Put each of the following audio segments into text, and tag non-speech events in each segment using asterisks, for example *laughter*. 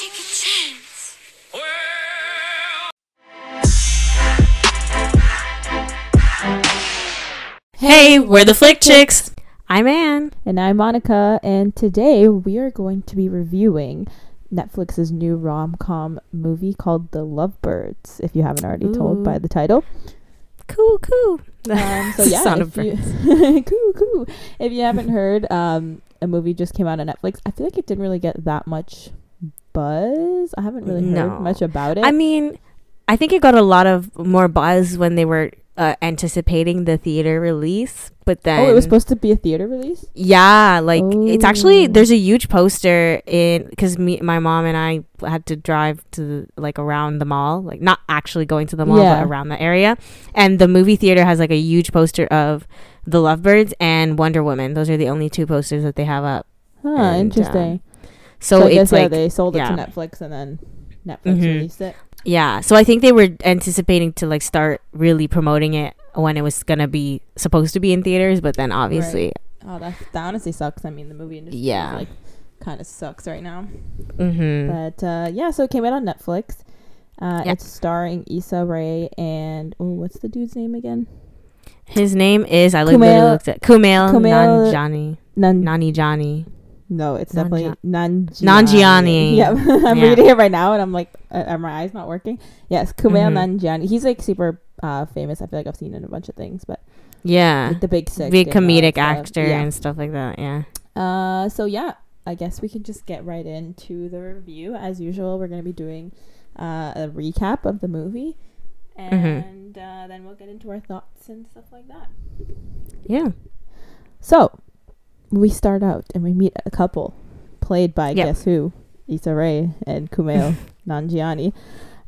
take a chance. Hey, we're the Flick Chicks. I'm Ann. And I'm Monica, and today we are going to be reviewing Netflix's new rom com movie called The Lovebirds, if you haven't already told by the title. Cool, cool. Um, so *laughs* yeah, Sound if of you, cool, *laughs* cool. If you haven't heard, um, a movie just came out on Netflix. I feel like it didn't really get that much buzz. I haven't really No. heard much about it. I mean, I think it got a lot of more buzz when they were uh, anticipating the theater release, but then oh, it was supposed to be a theater release. Yeah, like it's actually Oh. there's a huge poster in because me, my mom and I had to drive to the, like around the mall, like not actually going to the mall, Yeah. but around the area. And the movie theater has like a huge poster of the Lovebirds and Wonder Woman. Those are the only two posters that they have up. Huh, And, interesting. So, I it's guess yeah, like they sold it yeah. to Netflix, and then Netflix Mhm. released it. yeah. So I think they were anticipating to like start really promoting it when it was gonna be supposed to be in theaters, but then obviously, Oh, that that honestly sucks. I mean, the movie industry, Yeah. like kind of sucks right now. hmm But uh, yeah, so it came out on Netflix. Uh, Yeah. It's starring Issa Rae and oh, what's the dude's name again? his name is I like Kumail- literally looked at Kumail Kumail- Nanjiani. Nan. Nani Johnny. No, it's definitely Nanjiani. Nanjiani. *laughs* Yeah, *laughs* I'm Yeah. reading it right now, and I'm like, uh, are my eyes not working? Yes, Kumail Mhm. Nanjiani. He's like super uh, famous. I feel like I've seen him in a bunch of things, but Yeah. like the Big Sick, Big that comedic actor Yeah. and stuff like that. Yeah. Uh, so yeah, I guess we can just get right into the review. As usual, we're going to be doing uh, a recap of the movie, Mhm. and uh, then we'll get into our thoughts and stuff like that. Yeah. So we start out and we meet a couple played by Yep. guess who? Issa Rae and Kumail *laughs* Nanjiani.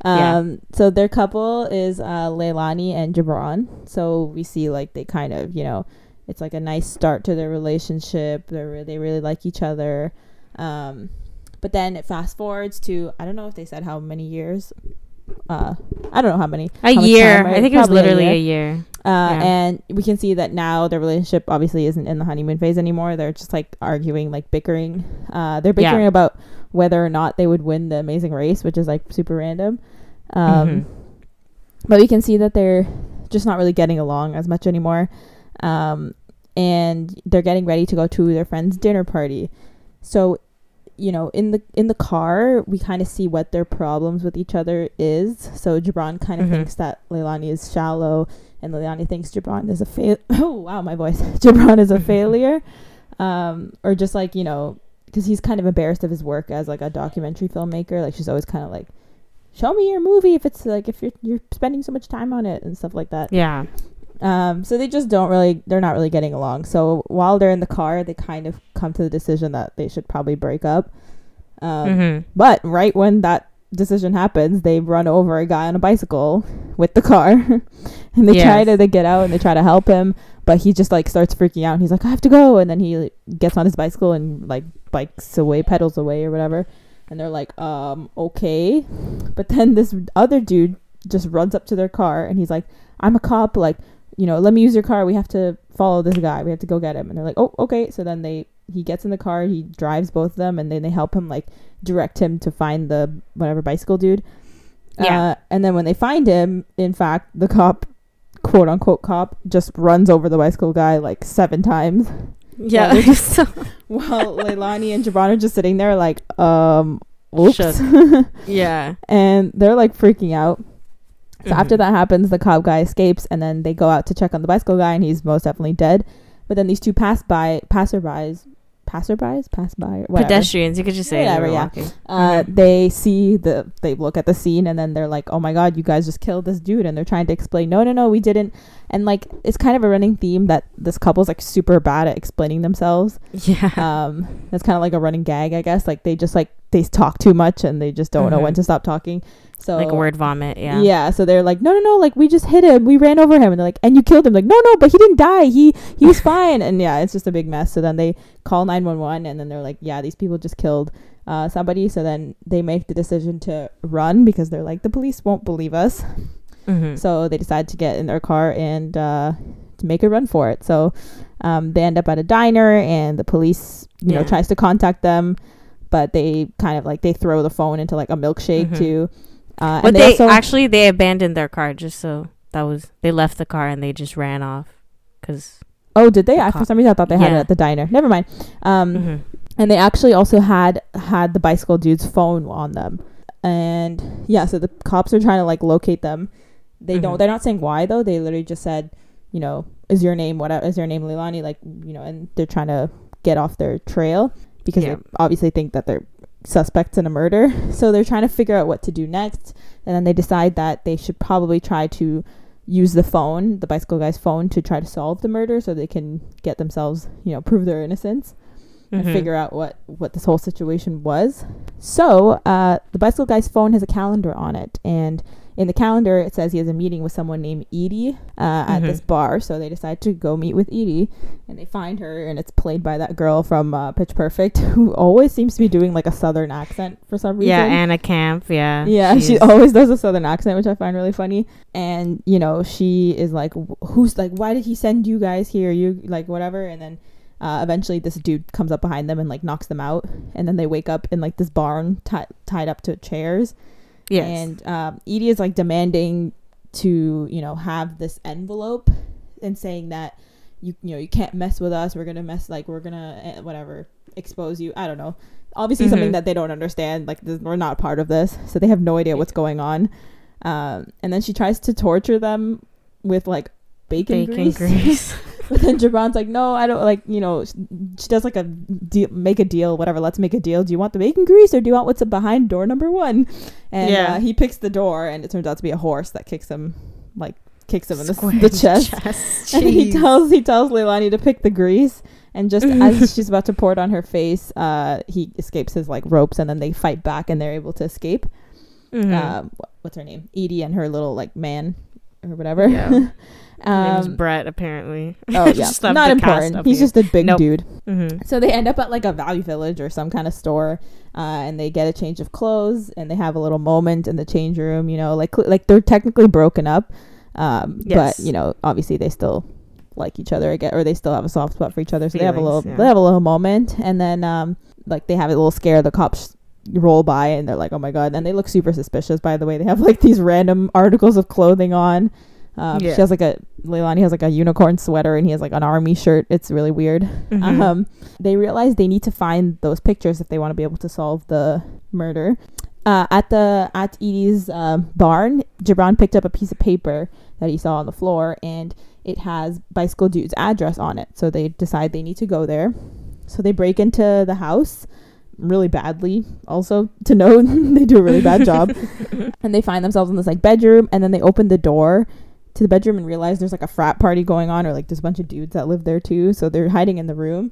Yeah. Um, so their couple is uh, Leilani and Jibran. So we see like they kind of, you know, it's like a nice start to their relationship. They re- they really like each other. Um, but then it fast forwards to I don't know if they said how many years. Uh, I don't know how many. A how year. time, right? I think it was Probably a literally year. a year. Uh, Yeah. And we can see that now their relationship obviously isn't in the honeymoon phase anymore. They're just like arguing, like bickering. Uh, they're Yeah. bickering about whether or not they would win the Amazing Race, which is like super random. Um, Mhm. But we can see that they're just not really getting along as much anymore. Um, and they're getting ready to go to their friend's dinner party. So, you know, in the in the car, we kind of see what their problems with each other is. So Jibran kind of Mhm. thinks that Leilani is shallow, and Leilani thinks Jibran is a fail. *laughs* Oh wow, my voice. *laughs* Jibran is a failure, um, or just like you know, because he's kind of embarrassed of his work as like a documentary filmmaker. Like she's always kind of like, show me your movie if it's like if you're you're spending so much time on it and stuff like that. Yeah. Um, so they just don't really, they're not really getting along. So while they're in the car, they kind of come to the decision that they should probably break up. Um, Mhm. But right when that decision happens, they run over a guy on a bicycle with the car, *laughs* and they try to they get out and they try to help him, but he just like starts freaking out. And he's like, "I have to go," and then he like, gets on his bicycle and like bikes away, pedals away, or whatever. And they're like, "Um, okay," but then this other dude just runs up to their car and he's like, "I'm a cop, like." You know, let me use your car. We have to follow this guy. We have to go get him. And they're like, "Oh, okay." So then they he gets in the car. He drives both of them, and then they help him like direct him to find the whatever bicycle dude. Yeah. Uh, and then when they find him, in fact, the cop, quote unquote cop, just runs over the bicycle guy like seven times. Yeah. they're just- So- *laughs* While Leilani and Jibran are just sitting there like, um, oops. *laughs* Yeah. and they're like freaking out. So Mhm. after that happens, the cop guy escapes, and then they go out to check on the bicycle guy, and he's most definitely dead. But then these two pass by, passerbys, passerbys, pass by. Pedestrians. You could just say Whatever, yeah. uh, Mhm. they see the they look at the scene and then they're like oh my god you guys just killed this dude and they're trying to explain no no no we didn't and like it's kind of a running theme that this couple's like super bad at explaining themselves *laughs* Yeah. um that's kind of like a running gag i guess like they just like they talk too much and they just don't know when Mhm. to stop talking. So like a word vomit. Yeah. yeah so they're like no no no like we just hit him. We ran over him. And they're like and you killed him. Like no no but he didn't die. He he was *laughs* fine. And yeah it's just a big mess. So then they call 911 and then they're like yeah these people just killed uh, somebody. So then they make the decision to run because they're like the police won't believe us. Mhm. so they decide to get in their car and uh, to make a run for it. So um, they end up at a diner and the police you know tries to contact them but they kind of like they throw the phone into like a milkshake Mhm. too. Uh, But and they, also- actually they abandoned their car just so that was they left the car and they just ran off because oh, did they? the I, for some reason, I thought they had it at the diner. Never mind. Um, Mm-hmm. and they actually also had had the bicycle dude's phone on them and yeah so the cops are trying to like locate them they don't Mhm. they're not saying why though they literally just said you know is your name what is your name Leilani like you know and they're trying to get off their trail because Yeah. they obviously think that they're suspects in a murder *laughs* so they're trying to figure out what to do next and then they decide that they should probably try to use the phone the bicycle guy's phone to try to solve the murder so they can get themselves you know prove their innocence and Mm-hmm. figure out what what this whole situation was. So uh, the bicycle guy's phone has a calendar on it, and in the calendar it says he has a meeting with someone named Edie uh, at Mhm. this bar. So they decide to go meet with Edie, and they find her, and it's played by that girl from uh, Pitch Perfect, *laughs* who always seems to be doing like a southern accent for some reason. yeah Anna Camp yeah Yeah, *laughs* she always does a southern accent, which I find really funny. And you know, she is like, "Who's like? Why did he send you guys here? You like whatever?" And then uh, eventually, this dude comes up behind them and like knocks them out. And then they wake up in like this barn ti- tied up to chairs. Yes And um, Edie is like demanding to you know have this envelope and saying that you you know you can't mess with us. We're gonna mess like we're gonna eh, whatever expose you. I don't know. Obviously, something Mhm. that they don't understand. Like this, we're not part of this, so they have no idea what's going on. Um, and then she tries to torture them with like bacon, bacon grease. grease *laughs* *laughs* but then Jibran's like, no, I don't like. You know, she does like a deal, make a deal, whatever. Let's make a deal. Do you want the bacon grease or do you want what's behind door number one? And Yeah. uh, he picks the door, and it turns out to be a horse that kicks him, like kicks him in the, the chest. *laughs* *laughs* And he tells he tells Leilani to pick the grease, and just as she's about to pour it on her face, uh, he escapes his like ropes, and then they fight back, and they're able to escape. Mhm. Um, wh- what's her name? Edie and her little like man or whatever. Yeah. His name is um, Brett apparently *laughs* oh yeah, not important. He's here. just a big Nope. dude. mm-hmm. So they end up at like a Value Village or some kind of store, uh, and they get a change of clothes, and they have a little moment in the change room. You know, like like they're technically broken up, um, Yes. but you know, obviously they still like each other, guess, or they still have a soft spot for each other. So they have a little yeah. they have a little moment, and then um, like they have a little scare. The cops roll by, and they're like, "Oh my god!" And they look super suspicious. By the way, they have like these random articles of clothing on. Um, Yeah. She has like a Leilani has like a unicorn sweater, and he has like an army shirt. It's really weird. Mhm. Um, they realize they need to find those pictures if they want to be able to solve the murder. Uh, at the at Edie's um, barn, Jibran picked up a piece of paper that he saw on the floor, and it has Bicycle Dude's address on it. So they decide they need to go there. So they break into the house really badly. Also, to know *laughs* they do a really bad job, *laughs* and they find themselves in this like bedroom, and then they open the door to the bedroom and realize there's like a frat party going on or like there's a bunch of dudes that live there too so they're hiding in the room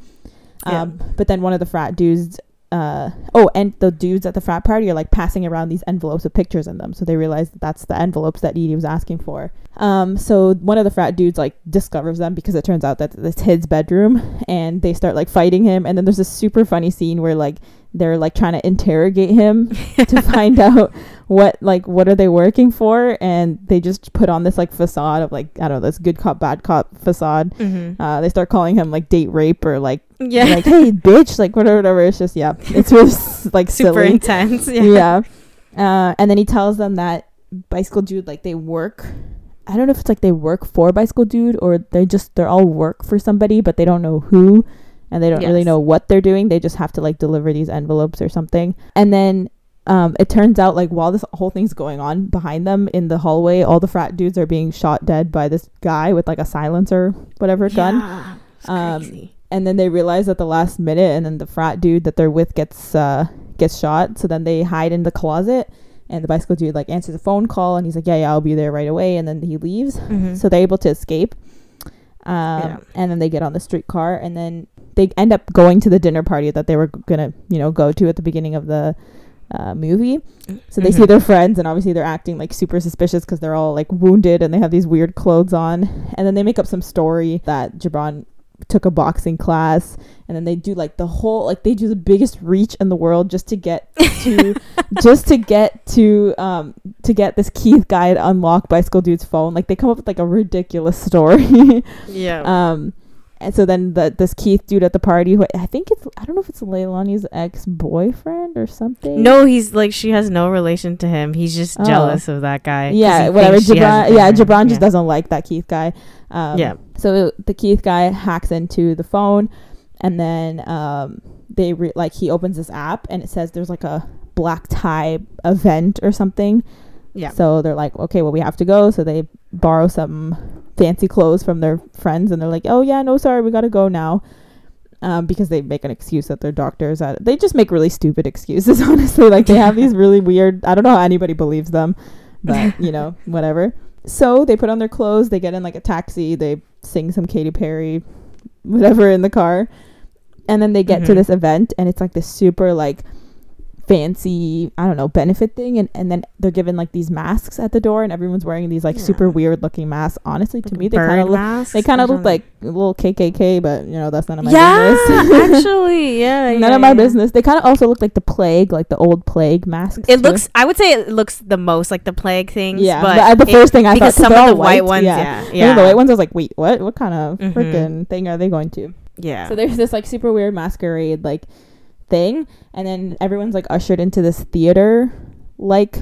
Yeah. um but then one of the frat dudes uh oh and the dudes at the frat party are like passing around these envelopes with pictures in them so they realize that that's the envelopes that Edie was asking for um so one of the frat dudes like discovers them because it turns out that it's his bedroom and they start like fighting him and then there's this super funny scene where like they're like trying to interrogate him *laughs* to find out what like what are they working for? And they just put on this like facade of like i don't know this good cop bad cop facade. Mhm. uh they start calling him like date rape or like yeah. like hey *laughs* bitch like whatever whatever. It's just yeah it's s- like super silly. intense yeah, yeah. Uh and then he tells them that bicycle dude like they work i don't know if it's like they work for bicycle dude or they just they're all work for somebody but they don't know who and they don't really know what they're doing. They just have to like deliver these envelopes or something. And then um, it turns out like while this whole thing's going on behind them in the hallway all the frat dudes are being shot dead by this guy with like a silencer whatever gun. Yeah, it's Um, and then they realize at the last minute and then the frat dude that they're with gets uh gets shot. So then they hide in the closet and the bicycle dude like answers a phone call and he's like yeah yeah i'll be there right away and then he leaves. Mhm. so they're able to escape. Um Yeah. and then they get on the streetcar and then they end up going to the dinner party that they were gonna you know go to at the beginning of the uh, movie. So they see Mhm. their friends and obviously they're acting like super suspicious because they're all like wounded and they have these weird clothes on. And then they make up some story that Jibran took a boxing class and then they do like the whole like they do the biggest reach in the world just to get to *laughs* just to get to um to get this Keith guy to unlock bicycle dude's phone. Like they come up with like a ridiculous story. *laughs* Yeah. Um and so then the this Keith dude at the party, who I think it's I don't know if it's Leilani's ex boyfriend or something. No, he's like she has no relation to him. He's just Oh. jealous of that guy. Yeah, whatever. thinks she has Jibran, yeah. Jibran just Yeah. doesn't like that Keith guy. Um, Yeah. So the Keith guy hacks into the phone, and then um, they re- like he opens this app, and it says there's like a black tie event or something. Yeah. So they're like, okay, well we have to go. So they borrow some fancy clothes from their friends, and they're like, oh yeah, no, sorry, we got to go now. Um, because they make an excuse that they're doctors. At they just make really stupid excuses. *laughs* Honestly, like they have these really weird. I don't know how anybody believes them, but *laughs* you know, whatever. So they put on their clothes. They get in like a taxi. They sing some Katy Perry, whatever, in the car, and then they get to Mhm. this event, and it's like this super like fancy i don't know benefit thing and, and then they're given like these masks at the door and everyone's wearing these like super weird looking masks honestly to Like me they kind of look they kind of look like a little kkk but you know that's none of my yeah, business *laughs* actually, yeah. none yeah, of my yeah. business they kind of also look like the plague like the old plague masks It too. looks. I would say it looks the most like the plague things. yeah but but, the it- first thing i because thought 'cause some of the white white, ones, yeah, yeah, yeah, the white ones i was like wait what what kind of Mhm. freaking thing are they going to yeah. So there's this like super weird masquerade like thing, and then everyone's like ushered into this theater like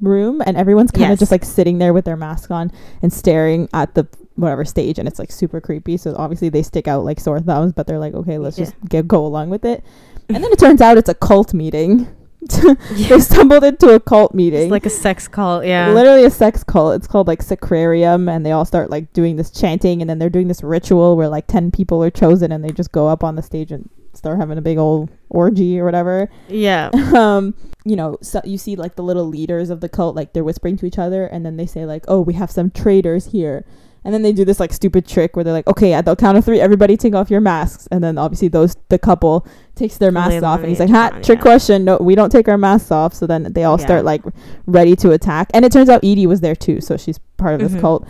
room, and everyone's kind of Yes. just like sitting there with their mask on and staring at the whatever stage, and it's like super creepy. So obviously they stick out like sore thumbs, but they're like, okay, let's Yeah. just get go along with it. And then it turns out it's a cult meeting. Yeah. *laughs* *laughs* they stumbled into a cult meeting It's like a sex cult. Yeah. literally a sex cult. It's called like Sacrarium, and they all start like doing this chanting, and then they're doing this ritual where like ten people are chosen, and they just go up on the stage and start having a big old orgy or whatever. yeah. *laughs* um, you know, so you see like the little leaders of the cult, like they're whispering to each other, and then they say like, "Oh, we have some traitors here." And then they do this like stupid trick where they're like, okay, at the count of three, everybody take off your masks. And then obviously those the couple takes their masks off, and he's like, ha, trick yeah. question. No, we don't take our masks off. So then they all Yeah. start like ready to attack. And it turns out Edie was there too, so she's part of this Mhm. cult.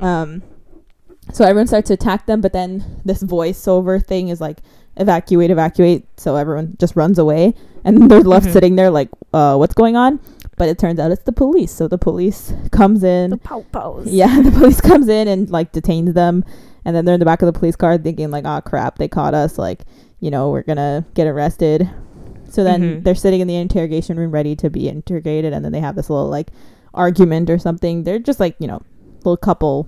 Um, so everyone starts to attack them, but then this voiceover thing is like evacuate, evacuate. So everyone just runs away, and they're left Mhm. sitting there like, uh, what's going on? But it turns out it's the police. So the police comes in. The po-pos. Yeah, *laughs* the police comes in and like detains them, and then they're in the back of the police car thinking like, "Oh crap, they caught us! Like, you know, we're gonna get arrested." So then Mhm. they're sitting in the interrogation room ready to be interrogated, and then they have this little like argument or something. They're just like you know, little couple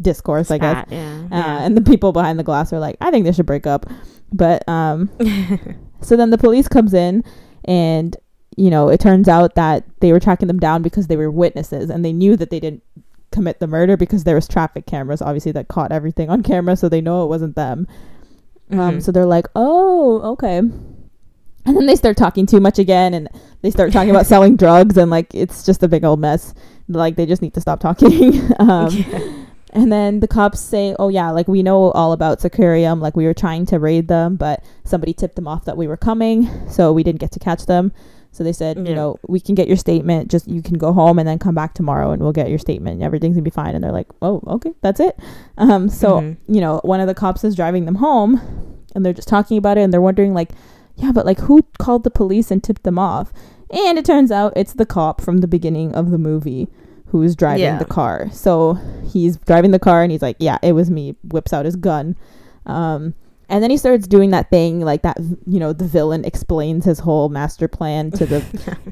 discourse, I guess. Yeah. Uh, and the people behind the glass are like, "I think they should break up," but um, *laughs* so then the police comes in and you know it turns out that they were tracking them down because they were witnesses and they knew that they didn't commit the murder because there was traffic cameras obviously that caught everything on camera so they know it wasn't them. Um Mhm. so they're like oh okay. And then they start talking too much again and they start talking about *laughs* selling drugs and like it's just a big old mess. Like they just need to stop talking. *laughs* Um and then the cops say, "Oh yeah, like we know all about Sacarium. Like we were trying to raid them, but somebody tipped them off that we were coming, so we didn't get to catch them. So they said, you know, we can get your statement. Just you can go home and then come back tomorrow, and we'll get your statement. Everything's gonna be fine." And they're like, "Oh, okay, that's it." Um, so Mhm. you know, one of the cops is driving them home, and they're just talking about it, and they're wondering like, "Yeah, but like who called the police and tipped them off?" And it turns out it's the cop from the beginning of the movie who's driving Yeah. the car. So he's driving the car and he's like, "Yeah, it was me." Whips out his gun. Um and then he starts doing that thing like that you know the villain explains his whole master plan to the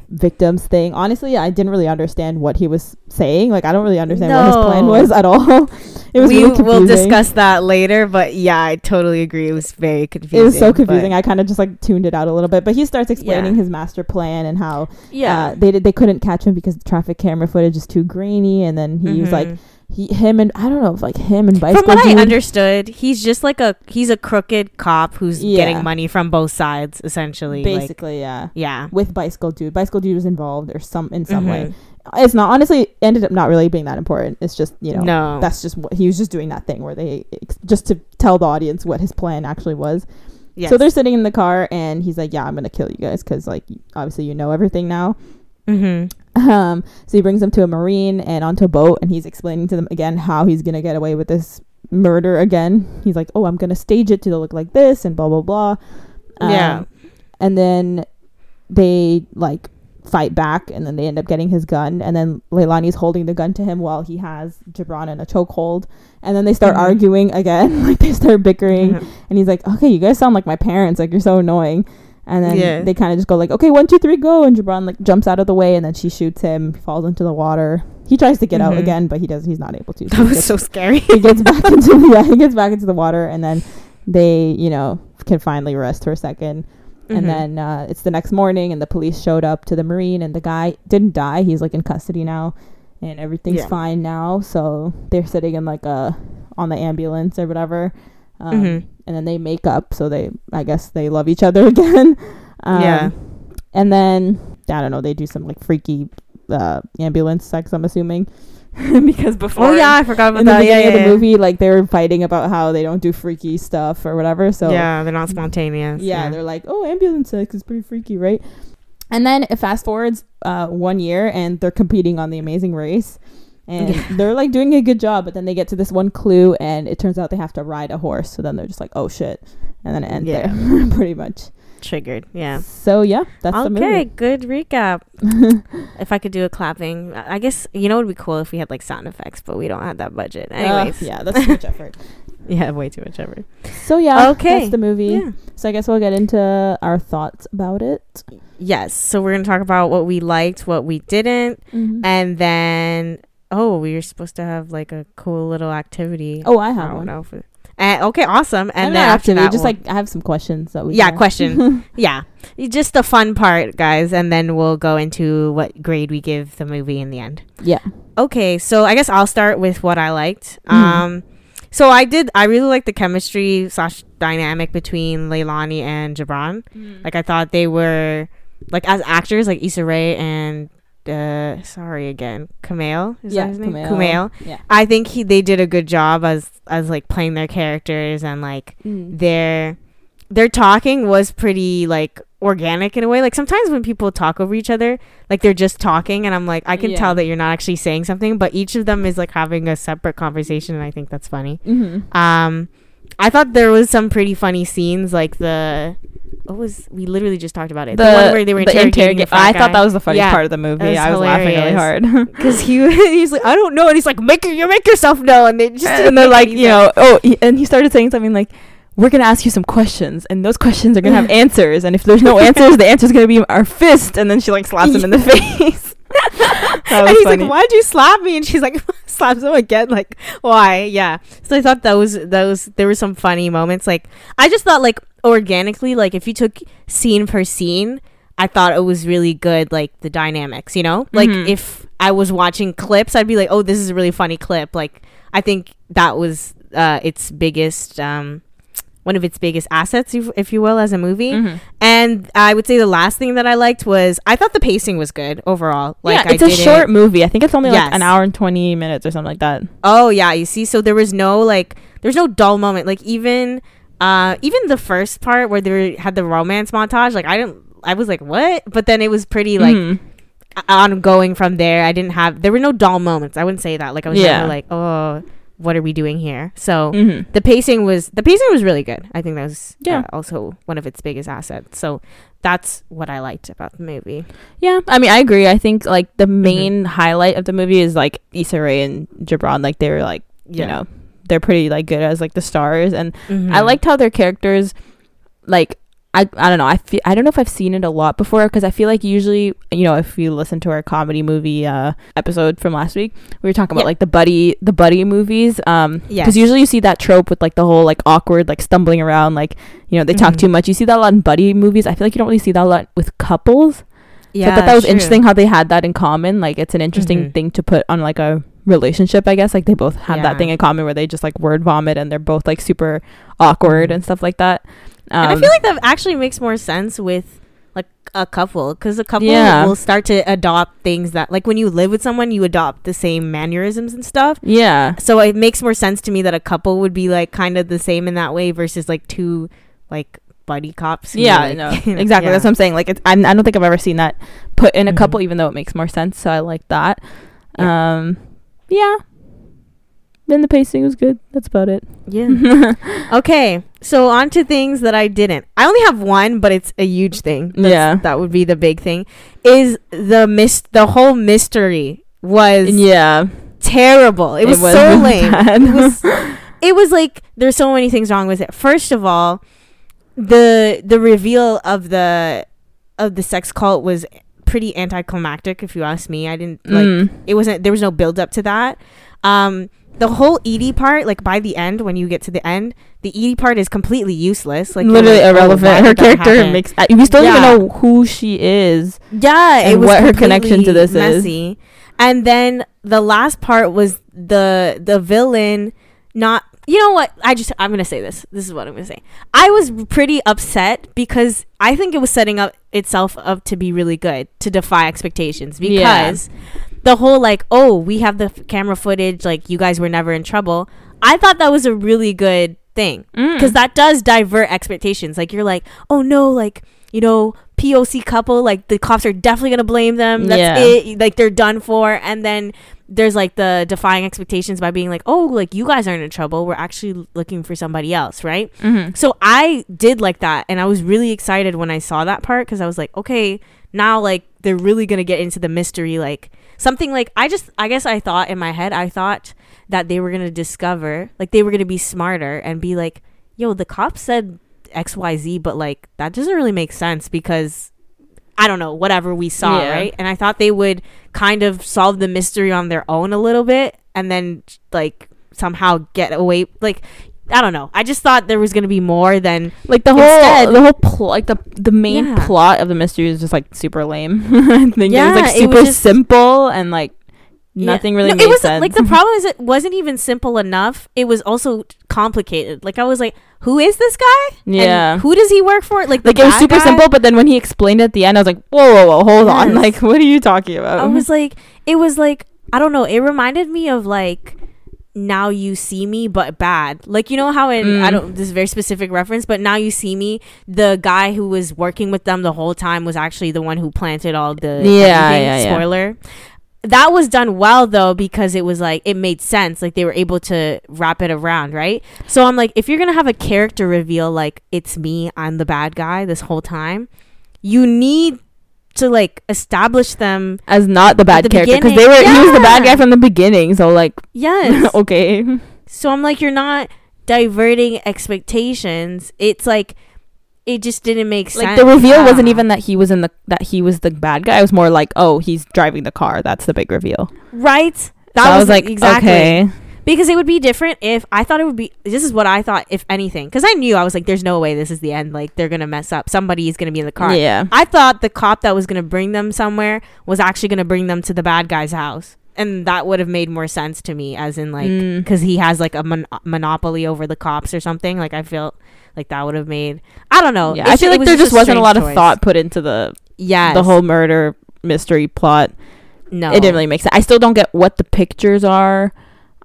*laughs* victims thing honestly i didn't really understand what he was saying like i don't really understand what his plan was at all *laughs* it was we really will discuss that later, but yeah, I totally agree. It was very confusing. it was so confusing i kind of just like tuned it out a little bit but he starts explaining Yeah. his master plan and how yeah, uh, they did they couldn't catch him because the traffic camera footage is too grainy and then he was like Mhm. He him and I don't know if like him and bicycle from what I understood, he's just like a he's a crooked cop who's Yeah. getting money from both sides, essentially. Like, basically yeah yeah. with bicycle dude bicycle dude was involved or some in some way Mhm. it's not honestly ended up not really being that important it's just you know no, that's just what he was just doing that thing where they just to tell the audience what his plan actually was yes. so they're sitting in the car and he's like yeah i'm gonna kill you guys because like obviously you know everything now Mhm. Um so he brings them to a marine and onto a boat and he's explaining to them again how he's gonna get away with this murder again he's like oh i'm gonna stage it to look like this and blah blah blah Um, Yeah. and then they like fight back, and then they end up getting his gun, and then Leilani's holding the gun to him while he has Jibran in a chokehold, and then they start Mhm. arguing again, *laughs* like they start bickering, and he's like, "Okay, you guys sound like my parents. Like you're so annoying." And then Yeah. they kind of just go like, "Okay, one, two, three, go!" And Jibran like jumps out of the way, and then she shoots him, falls into the water. He tries to get out Mhm. again, but he does. He's not able to. That he was gets- so scary. he gets back *laughs* into the, yeah, he gets back into the water, and then they, you know, can finally rest for a 2nd Mhm. And then uh, it's the next morning, and the police showed up to the marine, and the guy didn't die. He's like in custody now, and everything's Yeah. fine now. So they're sitting in like a on the ambulance or whatever, um, Mhm. and then they make up. So they, I guess, they love each other *laughs* again. um, Yeah. And then I don't know. They do some like freaky uh, ambulance sex. I'm assuming *laughs* because before oh yeah, I forgot about in the that. Yeah, beginning yeah, of the yeah. movie, like they were fighting about how they don't do freaky stuff or whatever. So yeah, they're not spontaneous. yeah, they're like, oh, ambulance sex is pretty freaky, right? And then it fast forwards uh, one year, and they're competing on the Amazing Race, and they're like doing a good job. But then they get to this one clue, and it turns out they have to ride a horse. So then they're just like, oh shit, and then it ends Yeah. there, *laughs* pretty much. triggered. Yeah. So yeah, that's the okay, good recap. *laughs* if I could do a clapping, I I guess you know it would be cool if we had like sound effects, but we don't have that budget. Anyways, Uh, yeah, that's too much *laughs* effort. yeah, way too much effort. So yeah, Okay. that's the movie. Yeah. So I guess we'll get into our thoughts about it. Yes. So we're gonna talk about what we liked, what we didn't, Mm-hmm. and then oh, we were supposed to have like a cool little activity. Oh, I I have don't one. know. If it, and, okay, awesome. And And then after activity, that, just we'll- like I have some questions that we. Yeah, can- question. *laughs* yeah, just the fun part, guys, and then we'll go into what grade we give the movie in the end. yeah. Okay, so I guess I'll start with what I liked. Mhm. Um, so I did. I really liked the chemistry slash dynamic between Leilani and Jibran. Like I thought they were like as actors, like Issa Rae and uh, sorry again, Kumail. Is yeah, that his name? Kumail. Kumail. Yeah. I think he they did a good job as as like playing their characters and like Mm. their their talking was pretty like organic in a way. Like sometimes when people talk over each other, like they're just talking and I'm like I can Yeah. tell that you're not actually saying something, but each of them is like having a separate conversation and I think that's funny. Mm-hmm. Um I thought there was some pretty funny scenes like the what was we literally just talked about it. The, one where they were interrogating the I thought that was the funniest Yeah, part of the movie. was I was laughing really hard. *laughs* *laughs* because he he's like I don't know and he's like make you make yourself know and they just and they're like, you know, oh, he, and he started saying something like, "We're gonna ask you some questions, and those questions are gonna have *laughs* answers, and if there's no answers, the answer's gonna be our fist." And then she like slaps him in the face. *laughs* and he's funny. like, "Why'd you slap me?" And she's like, *laughs* "Slaps him again." Like, why? Yeah. So I thought those those there were some funny moments. Like, I just thought like organically, like if you took scene per scene, I thought it was really good. Like the dynamics, you know. Like Mhm. if I was watching clips, I'd be like, "Oh, this is a really funny clip." Like I think that was uh its biggest um one of its biggest assets, if, if you will, as a movie. Mhm. And I would say the last thing that I liked was I thought the pacing was good overall. Like yeah, it's a didn't- short movie. I think it's only like an hour and twenty minutes or something like that. Oh yeah, you see, so there was no like, there's no dull moment. Like even, uh, even the first part where they were- had the romance montage, like I didn't, I was like, what? But then it was pretty like o- ongoing from there. I didn't have, there were no dull moments. I wouldn't say that. Like I was Yeah. never like, oh, what are we doing here? So Mhm. the pacing was, the pacing was really good. I think that was Yeah. uh, also one of its biggest assets. So that's what I liked about the movie. Yeah, I mean, I agree. I think like the Mm-hmm. main highlight of the movie is like Issa Rae and Jibran. Like they were like, you know, they're pretty like good as like the stars, and I Mhm. liked how their characters, like I I don't know I feel I don't know if I've seen it a lot before because I feel like usually you know if you listen to our comedy movie uh episode from last week we were talking about Yeah. like the buddy the buddy movies um because usually you see that trope with like the whole like awkward like stumbling around like you know they talk Mhm. too much you see that a lot in buddy movies I feel like you don't really see that a lot with couples yeah, so I thought that was true. interesting how they had that in common. Like it's an interesting Mhm. thing to put on like a relationship, I guess. Like they both have Yeah. that thing in common where they just like word vomit and they're both like super awkward Mhm. and stuff like that. Um, and I feel like that actually makes more sense with like a couple because a couple Yeah. will start to adopt things that like when you live with someone you adopt the same mannerisms and stuff yeah, so it makes more sense to me that a couple would be like kind of the same in that way versus like two like buddy cops yeah, like, no, *laughs* exactly. yeah. That's what I'm saying. Like it's, I'm, I don't think I've ever seen that put in a Mhm. couple, even though it makes more sense. So I like that. Yeah. Um, yeah, then the pacing was good. That's about it. Yeah. *laughs* okay. So on to things that I didn't. I only have one, but it's a huge thing. That's- Yeah. That would be the big thing. Is the mis- the whole mystery was yeah. terrible. It was, was so lame. *laughs* It was it was like there's so many things wrong with it. First of all, the the reveal of the of the sex cult was pretty anticlimactic if you ask me. I didn't like Mm. it wasn't there was no build up to that. Um the whole Edie part, like by the end, when you get to the end, the Edie part is completely useless. Like literally like, oh, irrelevant. Her character makes. We still don't even know who she is. Yeah, it and was what her connection to this is. And then the last part was the the villain not you know what? I just I'm gonna say this. This is what I'm gonna say. I was pretty upset because I think it was setting up itself up to be really good to defy expectations Yeah. The whole like oh we have the f- camera footage like you guys were never in trouble. I thought that was a really good thing Mm. because that does divert expectations. Like you're like, oh no, like you know, POC couple, like the cops are definitely gonna blame them. That's Yeah. it. Like they're done for. And then there's like the defying expectations by being like, oh, like you guys aren't in trouble. We're actually looking for somebody else, right? Mhm. So I did like that, and I was really excited when I saw that part because I was like, okay, now like they're really gonna get into the mystery, like something like I just I guess I thought in my head I thought that they were gonna discover like they were gonna be smarter and be like, yo, the cops said X Y Z, but like that doesn't really make sense because I don't know whatever we saw, Yeah. right? And I thought they would kind of solve the mystery on their own a little bit and then like somehow get away like I don't know. I just thought there was gonna be more than Like the whole, Instead- the whole plot, like the the main Yeah. plot of the mystery is just like super lame. *laughs* I think it Yeah, was like super was just- simple and like Yeah. nothing really No, made it was sense. like the *laughs* problem is it wasn't even simple enough. It was also complicated. Like I was like, who is this guy? And Yeah. who does he work for? Like the like it was super guy? simple, but then when he explained it at the end, I was like, whoa, whoa, whoa, hold on, *laughs* like what are you talking about? I was like, it was like I don't know. It reminded me of like now you see me but bad. Like you know how in i Mm. don't this is a very specific reference but now you see me the guy who was working with them the whole time was actually the one who planted all the Yeah, yeah, yeah. spoiler. That was done well though because it was like it made sense. Like they were able to wrap it around right? So i'm like if you're gonna have a character reveal like it's me i'm the bad guy this whole time you need to like establish them as not the bad the character because they were beginning- he was the bad guy from the beginning, so like yes *laughs* okay, So I'm like, you're not diverting expectations. It's like, it just didn't make sense. like the reveal don't wasn't even that he was in the that he was the bad guy. It was more like oh he's driving the car. That's the big reveal. right. so I was like exactly okay, because it would be different if I thought it would be. This is what I thought, if anything, because I knew I was like, there's no way this is the end. Like they're gonna mess up. Somebody is gonna be in the car. yeah, I thought the cop that was gonna bring them somewhere was actually gonna bring them to the bad guy's house, and that would have made more sense to me, as in like Mm. because he has like a mon- monopoly over the cops or something. Like I felt like that would have made. I don't know. yeah. I feel like there just a wasn't a lot of choice. thought put into the yeah the whole murder mystery plot. no. It didn't really make sense. I still don't get what the pictures are.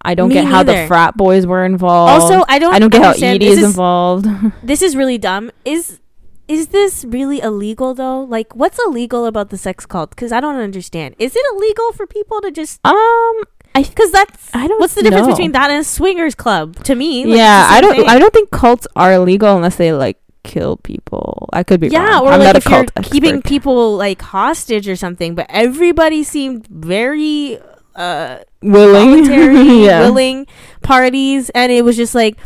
I don't Me get how the frat boys were involved. Also, I don't. I don't get how Edie is is involved. *laughs* This is really dumb. Is is this really illegal though? Like, what's illegal about the sex cult? Because I don't understand. Is it illegal for people to just? um, Because that's I don't. what's the difference know. between that and a swingers club to me? Like, yeah, I don't. thing. I don't think cults are illegal unless they like kill people. I could be Yeah, wrong. or I'm like if you're keeping people like hostage or something. But everybody seemed very uh willing, voluntary, *laughs* yeah. willing parties, and it was just like.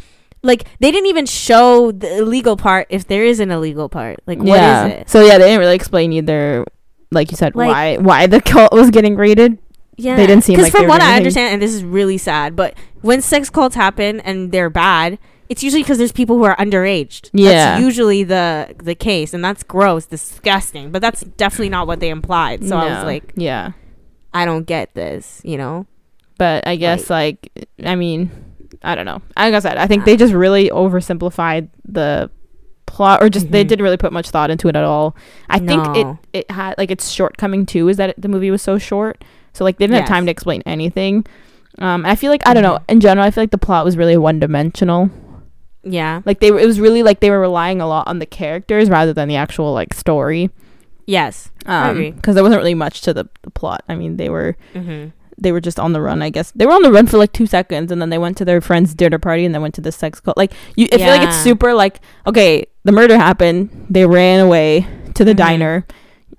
Like they didn't even show the illegal part if there is an illegal part. Like what is yeah. it? So yeah, they didn't really explain either. Like you said, Like- why why the cult was getting raided. Yeah, They didn't seem because like from what I understand, and this is really sad, but when sex cults happen and they're bad, it's usually because there's people who are underaged. Yeah. that's usually the the case, and that's gross, disgusting. But that's definitely not what they implied. So I was like, yeah. I don't get this, you know? But I guess like I mean, I don't know. Like I said, I think they just really oversimplified the plot, or just they Mhm. didn't really put much thought into it at all. I think it it had like its shortcoming too is that it, the movie was so short, so like they didn't have time to explain anything. Um, I feel like I don't know. Mhm. In general, I feel like the plot was really one dimensional. Yeah. Like they were, it was really like they were relying a lot on the characters rather than the actual like story. Yes. I Um, agree. because there wasn't really much to the, the plot. I mean, they were Mm-hmm. They were just on the run. I guess they were on the run for like two seconds, and then they went to their friend's dinner party, and then went to the sex cult. Like you, I feel like it's super like okay, the murder happened, they ran away to the Mhm. diner,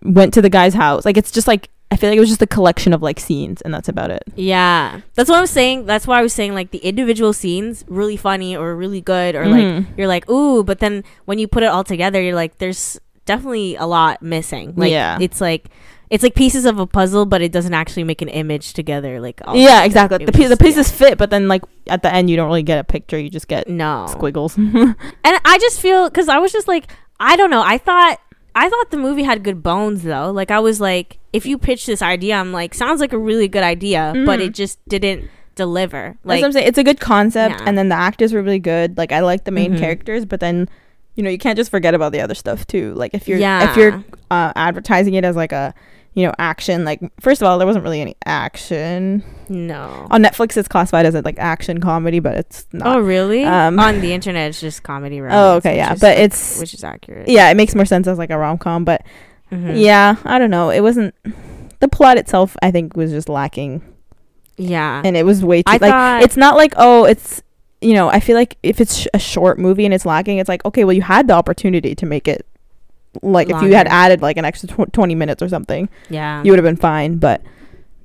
went to the guy's house. Like it's just like I feel like it was just a collection of like scenes, and that's about it. Yeah, that's what I'm saying. That's why I was saying like the individual scenes really funny or really good or like Mhm. you're like ooh, but then when you put it all together, you're like there's definitely a lot missing. Like Yeah. it's like it's like pieces of a puzzle, but it doesn't actually make an image together. Like all yeah, exactly. The was pie- the pieces fit, but then like at the end, you don't really get a picture. You just get no squiggles. *laughs* And I just feel because I was just like, I don't know. I thought I thought the movie had good bones though. Like I was like, if you pitch this idea, I'm like, sounds like a really good idea, but Mhm. it just didn't deliver. That's Like what I'm saying. It's a good concept, Yeah. and then the actors were really good. Like I like the main Mhm. characters, but then you know you can't just forget about the other stuff too. Like if you're yeah, if you're uh, advertising it as like a you know action, like first of all there wasn't really any action no. on Netflix. It's classified as a like action comedy, but it's not Oh really? Um, On the internet, it's just comedy. *laughs* Oh, okay, yeah, is- but it's which is accurate. yeah, it makes more sense as like a rom com. But Mhm. yeah, I don't know. It wasn't the plot itself. I think was just lacking, yeah. and it was way too I like it's not like oh it's you know i feel like if it's sh- a short movie and it's lacking it's like okay well you had the opportunity to make it like if you had added like an extra tw- 20 minutes or something yeah. you would have been fine but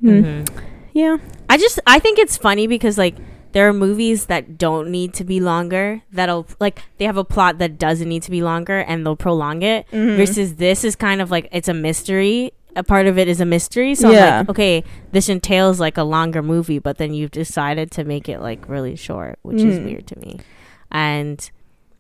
mm, Mhm. yeah I just I think it's funny because like there are movies that don't need to be longer that'll like they have a plot that doesn't need to be longer and they'll prolong it Mhm. versus this is kind of like it's a mystery a part of it is a mystery so I'm Yeah. like okay this entails like a longer movie but then you've decided to make it like really short which is Mhm. weird to me and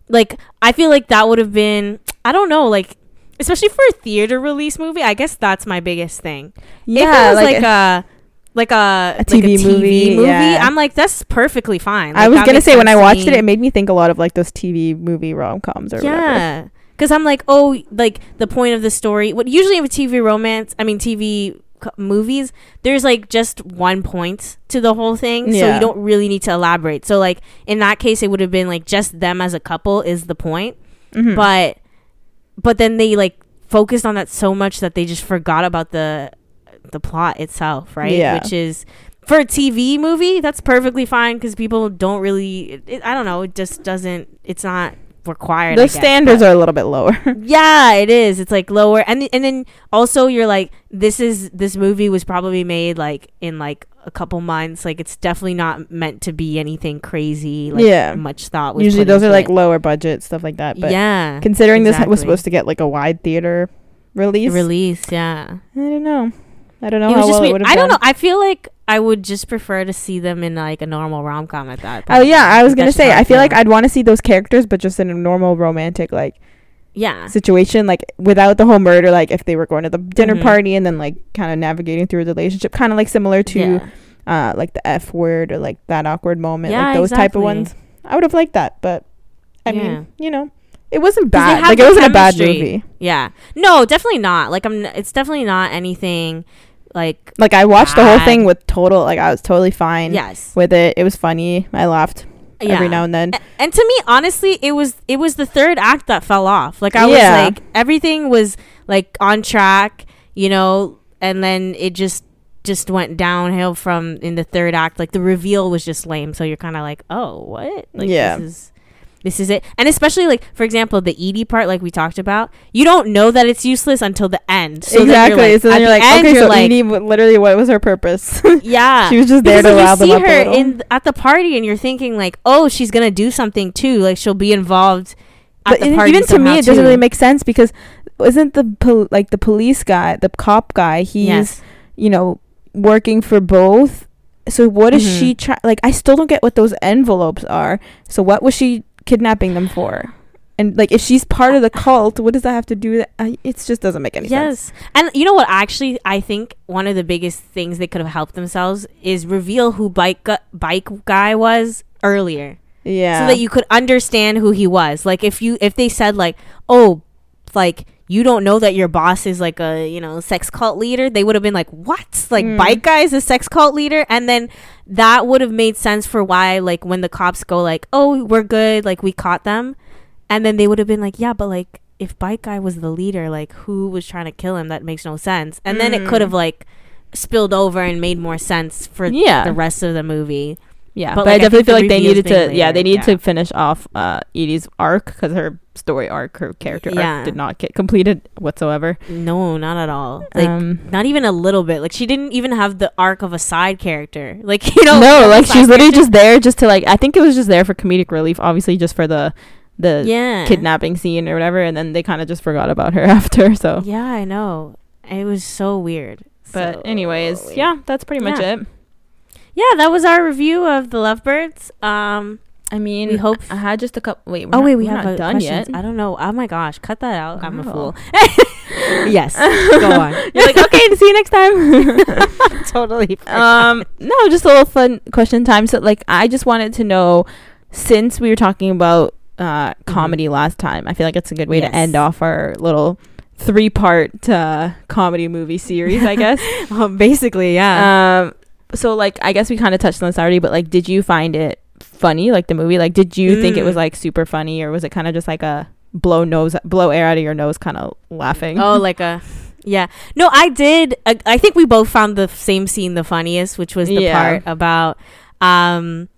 like I feel like that would have been I don't know like especially for a theater release movie I guess that's my biggest thing yeah if it was like, like, a like a, A like TV movie, yeah. I'm like that's perfectly fine. i was gonna say when i watched me. it it made me think a lot of like those tv movie rom-coms or whatever yeah, because I'm like oh like the point of the story. What usually a TV romance, I mean TV movies, there's like just one point to the whole thing, so you don't really need to elaborate. So like in that case, it would have been like just them as a couple is the point, Mhm. but but then they like focused on that so much that they just forgot about the the plot itself right Yeah. which is for a tv movie that's perfectly fine because people don't really it, it- i don't know it just doesn't it's not required those standards are a little bit lower. *laughs* Yeah it is. It's like lower. And and then also you're like this is this movie was probably made like in like a couple months. Like it's definitely not meant to be anything crazy like Yeah. much thought was usually those are like it. lower budget stuff like that. But yeah considering this was exactly. supposed to get like a wide theater release. Release yeah. I don't know i don't know it how well it would have I don't know. I feel like I would just prefer to see them in like a normal rom com at that. Oh yeah, I was gonna say. I feel like. I'd want to see those characters, but just in a normal romantic like yeah, situation, like without the whole murder. Like if they were going to the dinner Mhm. party and then like kind of navigating through the relationship, kind of like similar to yeah. uh like the F word or like that awkward moment, Yeah, like those type of ones. I would have liked that, but I Yeah. mean, you know, it wasn't bad. Like it wasn't a bad movie. yeah. No, definitely not. Like I'm. n- It's definitely not anything like Like I watched the whole thing with total. Like I was totally fine yes. with it. It was funny. I laughed Yeah. every now and then. A- and to me, honestly, it was it was the third act that fell off. Like I Yeah. was like everything was like on track, you know, and then it just just went downhill from in the third act. Like the reveal was just lame. So you're kind of like, oh, what? Like Yeah. this is this is it. And especially like for example, the Edie part, like we talked about, you don't know that it's useless until the end. So then you're exactly. like- so then you're the like, end, okay, so like, Edie, literally, what was her purpose? *laughs* yeah. she was just there because to rile you them see her in at the party and you're thinking like oh she's gonna do something too like she'll be involved at but the party even to me it doesn't really make sense because isn't the pol- like the police guy the cop guy he's yes you know working for both so what is Mhm. she trying like i still don't get what those envelopes are so what was she kidnapping them for. And like if she's part of the cult what does that have to do with I, it just doesn't make any sense. Yes. And you know what? Actually i think one of the biggest things they could have helped themselves is reveal who bike gu- bike guy was earlier. Yeah. So that you could understand who he was. Like if you if they said like oh like you don't know that your boss is like a you know sex cult leader they would have been like what like Mm. bike guy is a sex cult leader and then that would have made sense for why like when the cops go like oh we're good like we caught them and then they would have been like yeah but like if bike guy was the leader like who was trying to kill him that makes no sense and then it Mm. could have like spilled over and made more sense for Yeah. the rest of the movie. Yeah, But, but, like, I I definitely the feel like they needed to. being Yeah, they needed yeah. to finish off uh Edie's arc because her story arc, her character Yeah. arc, did not get completed whatsoever. No, not at all. Like um, not even a little bit. Like she didn't even have the arc of a side character. *laughs* Like you know, no, like she's literally character. just there just to like. I think it was just there for comedic relief, obviously, just for the the yeah kidnapping scene or whatever, and then they kind of just forgot about her *laughs* after. So, Yeah, I know. It was so weird. but So anyways, weird. yeah, that's pretty much it. Yeah, that was our review of the Lovebirds. Um, I mean, We hope- I had just a couple. Wait, oh not- wait, we have not done questions. yet. I don't know. Oh my gosh, cut that out. I'm a fool. *laughs* yes, *laughs* go on. You're like, okay, see you next time. *laughs* totally. um no just a little fun question time so like i just wanted to know since we were talking about uh comedy last time i feel like it's a good way Yes. to end off our little three part uh comedy movie series i guess um, basically, yeah. um so like i guess we kind of touched on this already but like did you find it funny like the movie like did you think it was Mm. like super funny or was it kind of just like a blow nose blow air out of your nose kind of laughing oh, like a. Yeah. No, I did. I, I think we both found the same scene the funniest, which was the Yeah. part about um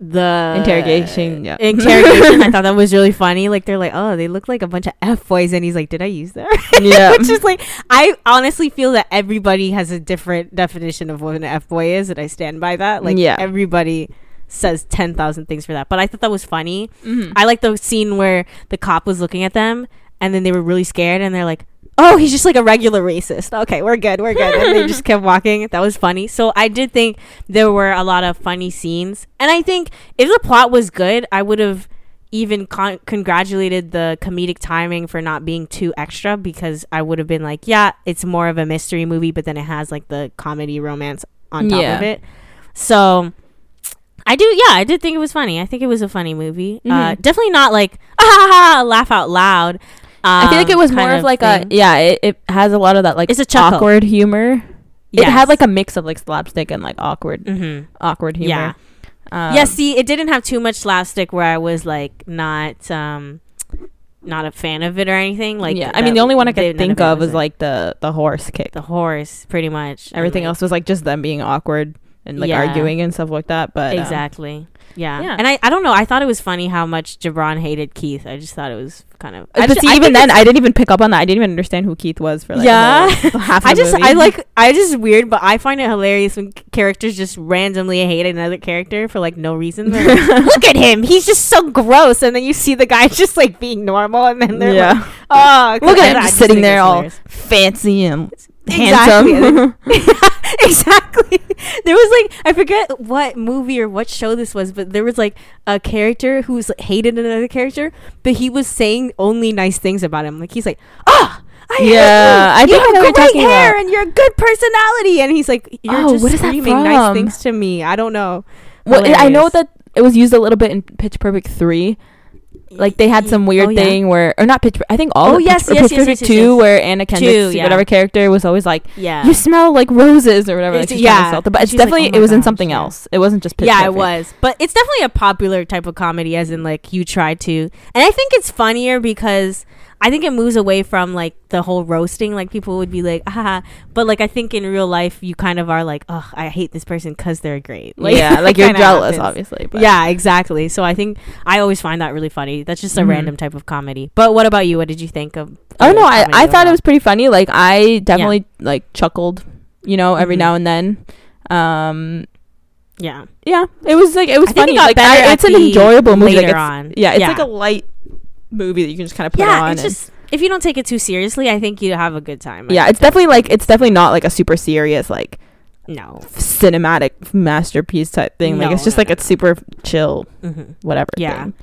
the Interrogation, yeah. *laughs* Interrogation. I thought that was really funny. Like they're like, oh, they look like a bunch of f boys, and he's like, did I use that? *laughs* yeah Which is like, I honestly feel that everybody has a different definition of what an f boy is, and I stand by that. Like, Yeah. everybody says ten thousand things for that. But I thought that was funny. Mhm. I like the scene where the cop was looking at them, and then they were really scared, and they're like. Oh, he's just like a regular racist. Okay, we're good. We're good. And they just *laughs* kept walking. That was funny. So I did think there were a lot of funny scenes. And I think if the plot was good, I would have even con- congratulated the comedic timing for not being too extra because I would have been like, yeah, it's more of a mystery movie, but then it has like the comedy romance on top Yeah. of it. So I do, yeah, I did think it was funny. I think it was a funny movie. Uh, Mhm. definitely not like *laughs* ah, laugh out loud. I feel like it um, was more kind of like a yeah. It, it has a lot of that like It's a chuckle. awkward humor. It had like a mix of like slapstick and like awkward Mhm. awkward humor. Yeah. Um, yeah, see, it didn't have too much slapstick where I was like not um not a fan of it or anything. Like yeah. I mean, the only one I could think of was it. like the the horse kick. the horse, pretty much. and, Everything like, else was like just them being awkward and like Yeah. arguing and stuff like that. But um, exactly. Yeah. yeah. And I, I don't know. I thought it was funny how much Jibran hated Keith. I just thought it was kind of. I but just- see, I even then, I didn't even pick up on that. I didn't even understand who Keith was for like Yeah. whole- *laughs* half. I just movie. I like I just weird, but I find it hilarious when characters just randomly hate another character for like no reason. Like, *laughs* Look at him, he's just so gross, and then you see the guy *laughs* just like being normal, and then they're yeah. like, oh, Look at him just just sitting there all hilarious. fancy and Exactly. handsome. *laughs* exactly. There was like I forget what movie or what show this was, but there was like a character who was hated another character, but he was saying only nice things about him. Like he's like, ah. I Yeah, I think you I know what you're have great hair about. and you're a good personality, and he's like, "You're Oh, just what is that screaming nice things to me." I don't know. Well, I know that it was used a little bit in Pitch Perfect three. Like they had some weird Oh, yeah. thing where, or not Pitch. I think all Oh, of yes, Pitch, yes, Pitch yes, Perfect yes, two, yes, yes. where Anna Kendrick's yeah. whatever character was always like, Yeah, "You smell like roses" or whatever. Like It's- she's yeah. it. but it's She's like, definitely "Oh it was in something yeah. else. It wasn't just Pitch yeah, it was. But it's definitely a popular type of comedy, as in like you try to, and I think it's funnier because I think it moves away from like the whole roasting. Like people would be like, ah, but like I think in real life you kind of are like, oh, I hate this person because they're great. Like, yeah, like *laughs* you're jealous, happens. obviously. But Yeah, exactly. So I think I always find that really funny. That's just a Mhm. random type of comedy. But what about you? What did you think of? Oh no, I, I thought it was pretty funny. Like I definitely like chuckled, you know, every Mhm. now and then. Um, yeah. yeah, it was like it was I funny. it like I, it's an enjoyable movie. Like, later it's, on. Yeah, it's Yeah. like a light movie that you can just kind of put yeah, on. it's and- just if you don't take it too seriously, I think you have a good time. I yeah, it's definitely like it's definitely not like a super serious like no. cinematic masterpiece type thing. like No, it's just no, like no. it's super chill, Mm-hmm. whatever. Yeah. thing.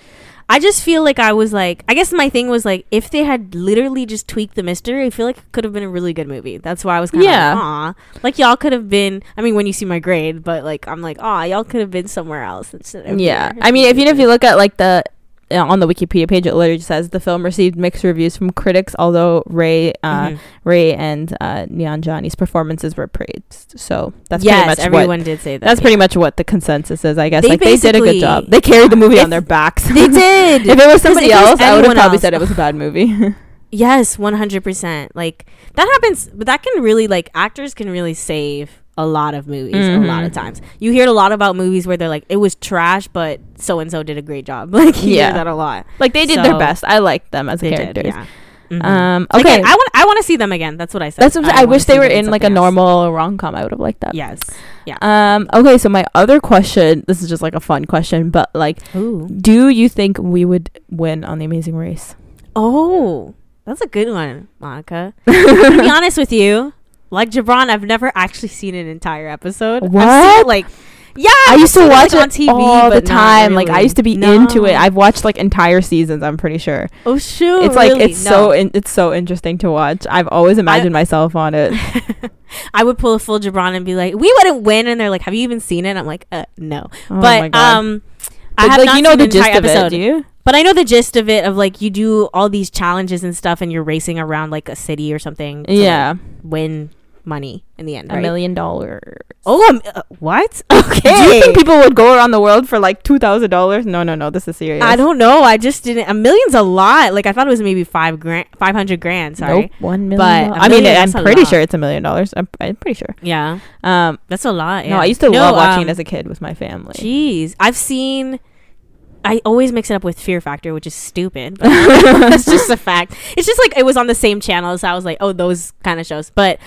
I just feel like I was like, I guess my thing was like, if they had literally just tweaked the mystery, I feel like it could have been a really good movie. That's why I was kind of Yeah. like, aw. Like, y'all could have been, I mean, when you see my grade, but like, I'm like, aw, y'all could have been somewhere else instead of Yeah, here." I mean, if you if you look at like the on the Wikipedia page, it literally says the film received mixed reviews from critics, although Rae, uh, Mhm. Rae and uh, Nanjiani's performances were praised. So that's yes, pretty much everyone what. did say that. That's yeah. pretty much what the consensus is, I guess. They like they did a good job. They carried the movie on their backs. They *laughs* did. if it was somebody it was else, I would have probably else- said it was a bad movie. *laughs* Yes, one hundred percent. Like that happens, but that can really like actors can really save a lot of movies a lot of Mhm. times. You hear a lot about movies where they're like, it was trash, but so and so did a great job. *laughs* Like you Yeah. hear that a lot. Like they did their best. I liked them as characters. did, yeah. Um, Like, okay, I want I want to see them again. That's what I said. that's what I'm saying. I, wish they were in like a else. normal rom com. I would have liked that. Yes. Yeah. Um. Okay. So my other question. This is just like a fun question, but like, Ooh. do you think we would win on the Amazing Race? Oh, that's a good one, Monica. *laughs* to be honest with you, like Jibran, I've never actually seen an entire episode. I've seen What? like, yeah, I used to watch like, it on TV all the but time. Like I used to be No. into it. I've watched like entire seasons. I'm pretty sure. oh shoot, it's like really? it's No. so in, it's so interesting to watch. I've always imagined myself on it. *laughs* I would pull a full Jibran and be like, "We wouldn't win," and they're like, "Have you even seen it?" I'm like, uh, "No," Oh but um, I have like not you know the entire gist of it, episode. do you? But I know the gist of it of like you do all these challenges and stuff, and you're racing around like a city or something. to, like, Yeah, win money in the end. a Right? million dollars. Oh, um, uh, what? Okay. *laughs* Do you think people would go around the world for like two thousand dollars? No, no, no. This is serious. I don't know. I just didn't. A million's a lot. Like I thought it was maybe five grand, five hundred grand. Sorry. Nope, one million. But I mean, I'm pretty sure it's a million dollars. I'm, I'm pretty sure. Yeah, Um, that's a lot. no. I used to No, love watching um, it as a kid with my family. Jeez, I've seen. I always mix it up with Fear Factor, which is stupid. But *laughs* that's just a fact. It's just like it was on the same channel, so I was like, oh, those kind of shows. But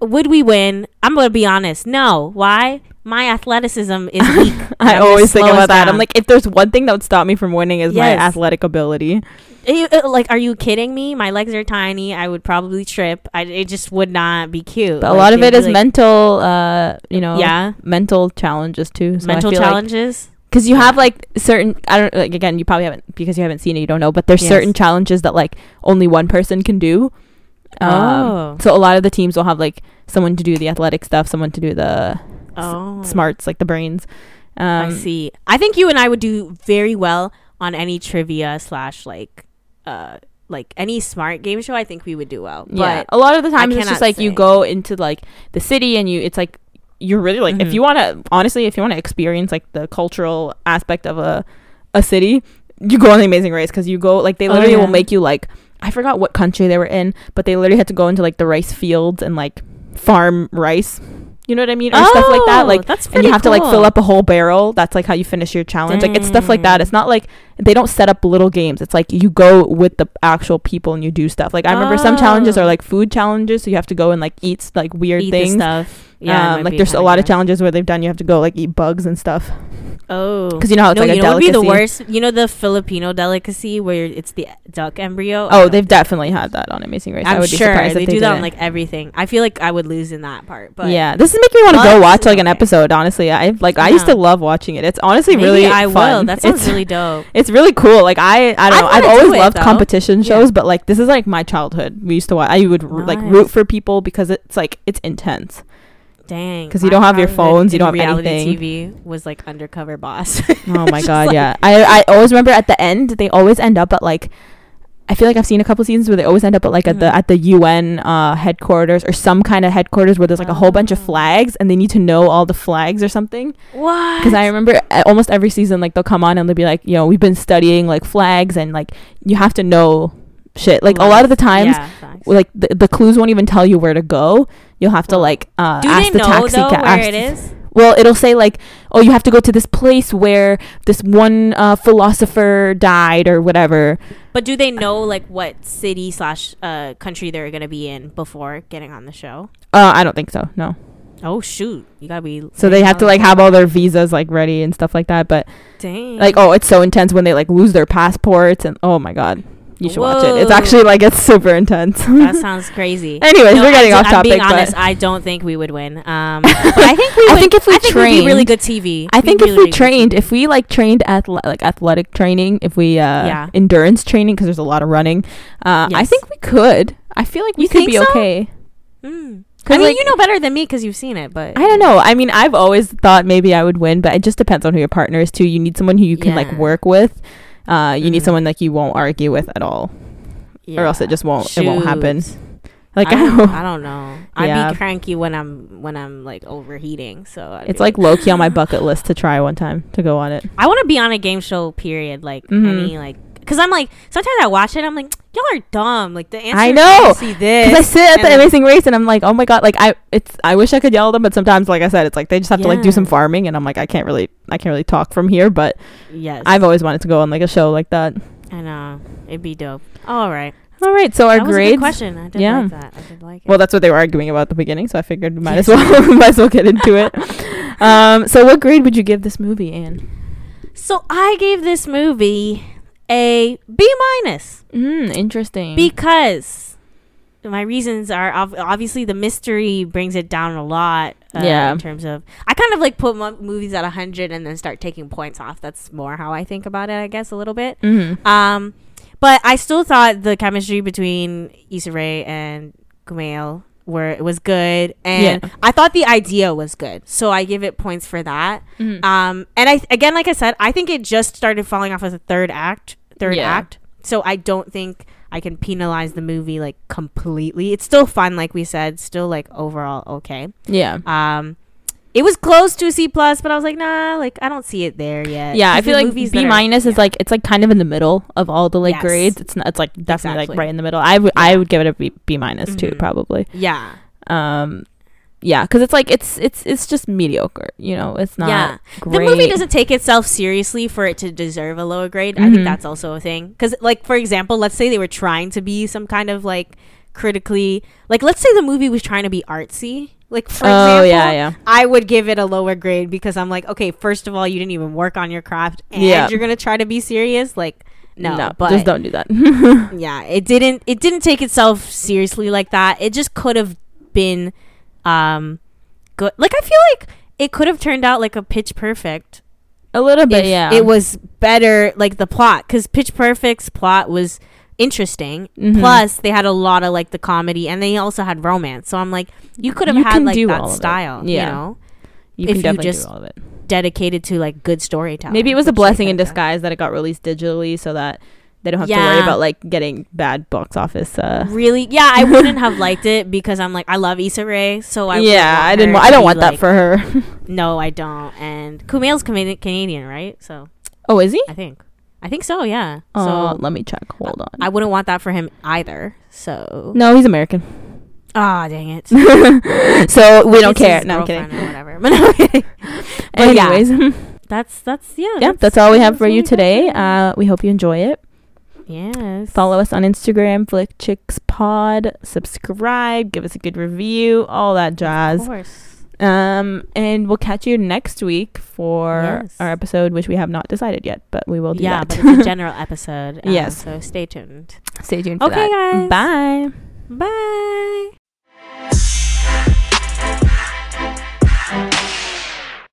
would we win? I'm gonna be honest. No. Why? My athleticism is *laughs* weak. I always think about that. I'm like, if there's one thing that would stop me from winning is my athletic ability. Are you- uh, like, are you kidding me? My legs are tiny. I would probably trip. I, it just would not be cute. But a Like, lot of it is like- mental. Uh, you know, Yeah, mental challenges too. So mental I feel challenges. because you have like certain. I don't like again. You probably haven't because you haven't seen it. You don't know. But there's Yes. certain challenges that like only one person can do. Um, oh, So a lot of the teams will have like someone to do the athletic stuff, someone to do the oh, smarts, like the brains. Um, I see. I think you and I would do very well on any trivia slash like, uh, like any smart game show. I think we would do well. Yeah, But a lot of the time it's just like you go into like the city and you. It's like you're really like if Mhm. you want to honestly, if you want to experience like the cultural aspect of a a city, you go on the Amazing Race because you go like they Oh, literally yeah. will make you like I forgot what country they were in, but they literally had to go into like the rice fields and like farm rice. You know what I mean, or stuff like that. Oh, Like that's and you have to like fill up a whole barrel. That's like how you finish your challenge. Like it's stuff like that. It's not like they don't set up little games. It's like you go with the actual people and you do stuff. Like I remember some challenges Oh. are like food challenges, so you have to go and like eat like weird Eat things. stuff. Yeah, um, like there's a lot of challenges where they've done you have to go like eat bugs and stuff Oh, because you know how it's no, like you a know what would be the worst? You know the Filipino delicacy where it's the duck embryo. Oh, they've definitely had that on Amazing Race. I I'm would be surprised they if they do that on like everything. I feel like I would lose in that part. But yeah, this is making me want to go watch like an episode. Honestly, I like I used to love watching it. It's honestly maybe really I fun. will. That sounds it's, really dope. *laughs* It's really cool. Like I, I don't I know. I've always do it, loved though. competition Yeah. shows, but like this is like my childhood. We used to watch. I would r- like root for people because it's like it's intense. Dang, 'Cause you don't have your phones, you don't have reality anything. TV was like undercover boss. *laughs* Oh my god, like- yeah. I I always remember at the end they always end up at like. I feel like I've seen a couple seasons where they always end up at like at the Mhm. at the UN uh, headquarters or some kind of headquarters where there's like a whole bunch of Oh. flags and they need to know all the flags or something. What? Because I remember uh, almost every season, like they'll come on and they'll be like, you know, we've been studying like flags and like you have to know shit. Like a lot of the times, Yeah, like the, the clues won't even tell you where to go. You'll have to like uh, do ask they the know taxi though ca- where it is? Well, it'll say like, oh, you have to go to this place where this one uh, philosopher died or whatever. But do they know like what city slash uh country they're gonna be in before getting on the show? Uh, I don't think so. No. Oh shoot, you gotta be. So they have to like have all their visas like ready and stuff like that. But Dang. like, oh, it's so intense when they like lose their passports and oh my god, you should watch it. It's actually like it's super intense. that *laughs* sounds crazy. Anyways, No, we're getting I, off I'm being but honest. I don't think we would win. Um, *laughs* I think we. Would, I think if we I be really trained- good TV. I think if really we trained, if we like trained at like athletic training, if we uh Yeah. endurance training because there's a lot of running, uh, I think we could. I feel like we You could be so? okay. Mm. I mean, like- you know better than me because you've seen it. But I don't know. I mean, I've always thought maybe I would win, but it just depends on who your partner is too. You need someone who you can like work with. Uh, you need Mhm. someone like you won't argue with at all, or else it just won't. It won't happen. *laughs* Like I, I, don't, *laughs* I don't know. I'd be cranky when I'm when I'm like overheating. So I'd it's like low key on my *laughs* bucket list to try one time to go on it. I want to be on a game show. Period. Like mm-hmm. any like because I'm like sometimes I watch it, I'm like y'all are dumb. Like the answer. I know. See this. Because I sit at the Amazing Race and I'm like, oh my god, like I, it's, I wish I could yell at them, but sometimes, like I said, it's like they just have to like do some farming, and I'm like, I can't really, I can't really talk from here. But Yes, I've always wanted to go on like a show like that. I know it'd be dope. All right, All right, so our that was a grades. question. I did Yeah. like that. I did like it. Well, that's what they were arguing about at the beginning, so I figured we might as *laughs* well, *laughs* might as well get into it. Um, so what grade would you give this movie, Anne? so I gave this movie a B minus. Mm, interesting. because my reasons are ob- obviously the mystery brings it down a lot uh, Yeah. in terms of i kind of like put mo- movies at 100 and then start taking points off that's more how i think about it i guess a little bit mm-hmm. um but i still thought the chemistry between Issa Rae and Kumail were it was good and Yeah. i thought the idea was good so i give it points for that Mm-hmm. um, and I again, like I said, I think it just started falling off as a third act, third Yeah. act. So I don't think I can penalize the movie like completely. It's still fun, like we said, still like overall okay. yeah. Um, it was close to a C plus, but I was like, nah, like I don't see it there yet. Yeah, I feel like B are- minus is yeah. like it's like kind of in the middle of all the like Yes. grades. It's not. It's like definitely Exactly. like right in the middle. I would I would give it a B, B minus too Mhm. probably. yeah, Um, yeah, because it's like it's it's it's just mediocre. You know, it's not. yeah. Great. The movie doesn't take itself seriously for it to deserve a lower grade. I Mhm. think that's also a thing. Because, like, for example, let's say they were trying to be some kind of like critically, like, let's say the movie was trying to be artsy. Like, for oh example, yeah, yeah. I would give it a lower grade because I'm like, okay, first of all, you didn't even work on your craft, and Yeah. you're gonna try to be serious. Like, no, no but just don't do that. *laughs* *laughs* yeah, it didn't. It didn't take itself seriously like that. It just could have been, um, good. Like, I feel like it could have turned out like a Pitch Perfect a little bit, yeah. it was better like the plot because pitch perfect's plot was interesting Mhm. plus they had a lot of like the comedy and they also had romance so i'm like you could have had like that all of it. style Yeah. you know you if can you definitely just- do all of it. dedicated to like good storytelling Maybe it was a blessing in disguise that it got released digitally, so that they don't have to worry about like getting bad box office. Uh, really yeah i wouldn't have *laughs* liked it because i'm like i love Issa Rae so i yeah, I didn't. wa- I don't want that like- for her. no i don't and kumail's Cana- canadian right so oh, is he? i think i think so yeah Oh, so let me check. Hold on. i wouldn't want that for him either so no, he's American. ah dang it *laughs* so we don't care. No, I'm kidding. or whatever. But no, kidding. *laughs* But yeah, Anyways, *laughs* that's that's yeah. yeah, that's all we have for you today. Uh, we hope you enjoy it. yes. Follow us on Instagram, Flick Chicks Pod. Subscribe, give us a good review, all that Of jazz. course. Um, and we'll catch you next week for Yes. our episode, which we have not decided yet, but we will do Yeah, that. but it's a *laughs* general episode. uh, Yes. So stay tuned. Stay tuned for Okay, that. guys. Bye. Bye.